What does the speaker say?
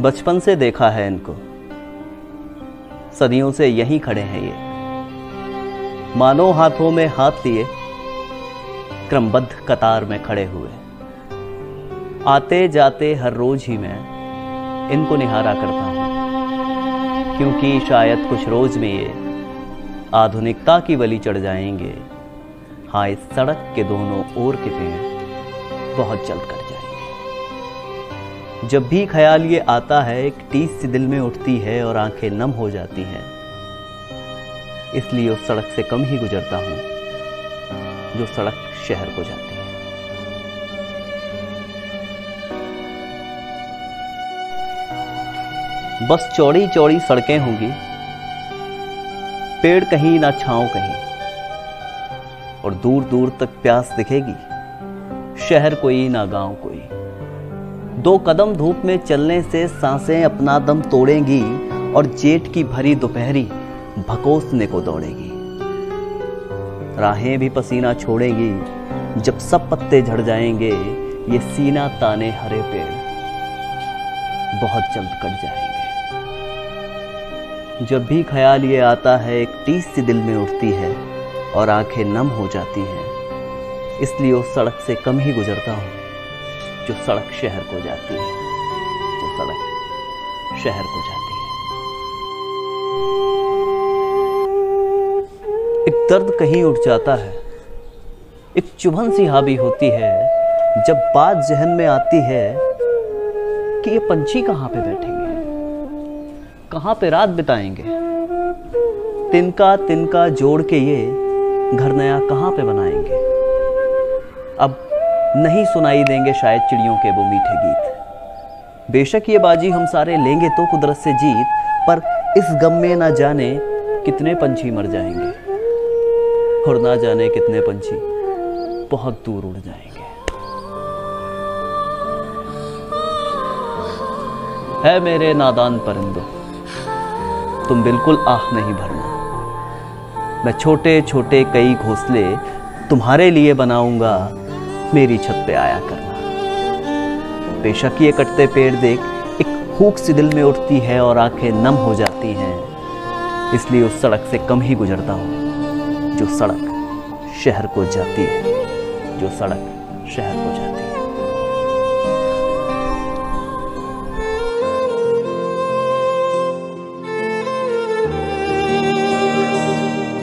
बचपन से देखा है इनको। सदियों से यहीं खड़े हैं ये। मानो हाथों में हाथ लिए, क्रमबद्ध कतार में खड़े हुए। आते जाते हर रोज ही मैं इनको निहारा करता हूँ, क्योंकि शायद कुछ रोज में ये आधुनिकता की बलि चढ़ जाएँगे। हाँ इस सड़क के दोनों ओर के पेड़ बहुत जल्द जाएँगे जब भी ख्याल ये आता है, एक टीस सी दिल में उठती है और आँखें नम हो जाती हैं। इसलिए उस सड़क से कम ही गुजरता हूँ, जो सड़क शहर को जाती है। बस चौड़ी चौड़ी सड़कें होंगी। पेड़ कहीं ना छांव कहीं, और दूर दूर तक प्यास दिखेगी। शहर कोई ना गाँव कोई। दो कदम धूप में चलने से साँसें अपना दम तोड़ेंगी और जेठ की भरी दोपहरी भकोसने को दौड़ेगी। राहें भी पसीना छोड़ेंगी, जब सब पत्ते झड़ जाएँगे, ये सीना ताने हरे पेड़ बहुत जल्द कट जाएँगे। जब भी ख्याल ये आता है, एक टीस सी दिल में उठती है और आँखें नम हो जाती हैं, इसलिए उस सड़क से कम ही गुजरता हूँ। जो सड़क शहर को जाती है जो सड़क शहर को जाती है। एक दर्द कहीं उठ जाता है, एक चुभन सी हावी होती है, जब बात जहन में आती है कि ये पंछी कहाँ पे बैठेंगे, कहाँ पे रात बिताएँगे, तिनका तिनका जोड़ के ये घर नया कहाँ पे बनाएँगे। अब नहीं सुनाई देंगे शायद चिड़ियों के वो मीठे गीत। बेशक ये बाजी हम सारे लेंगे तो कुदरत से जीत, पर इस गम में ना जाने कितने पंछी मर जाएँगे। और ना जाने कितने पंछी बहुत दूर उड़ जाएँगे। है मेरे नादान परिंदो, तुम बिल्कुल आह नहीं भरना। मैं छोटे छोटे कई घोंसले तुम्हारे लिए बनाऊँगा। मेरी छत पे आया करना। बेशक ये कटते पेड़ देख एक फूक सी दिल में उठती है और आँखें नम हो जाती हैं। इसलिए उस सड़क से कम ही गुजरता हूँ, जो सड़क शहर को जाती है, जो सड़क शहर को जाती है।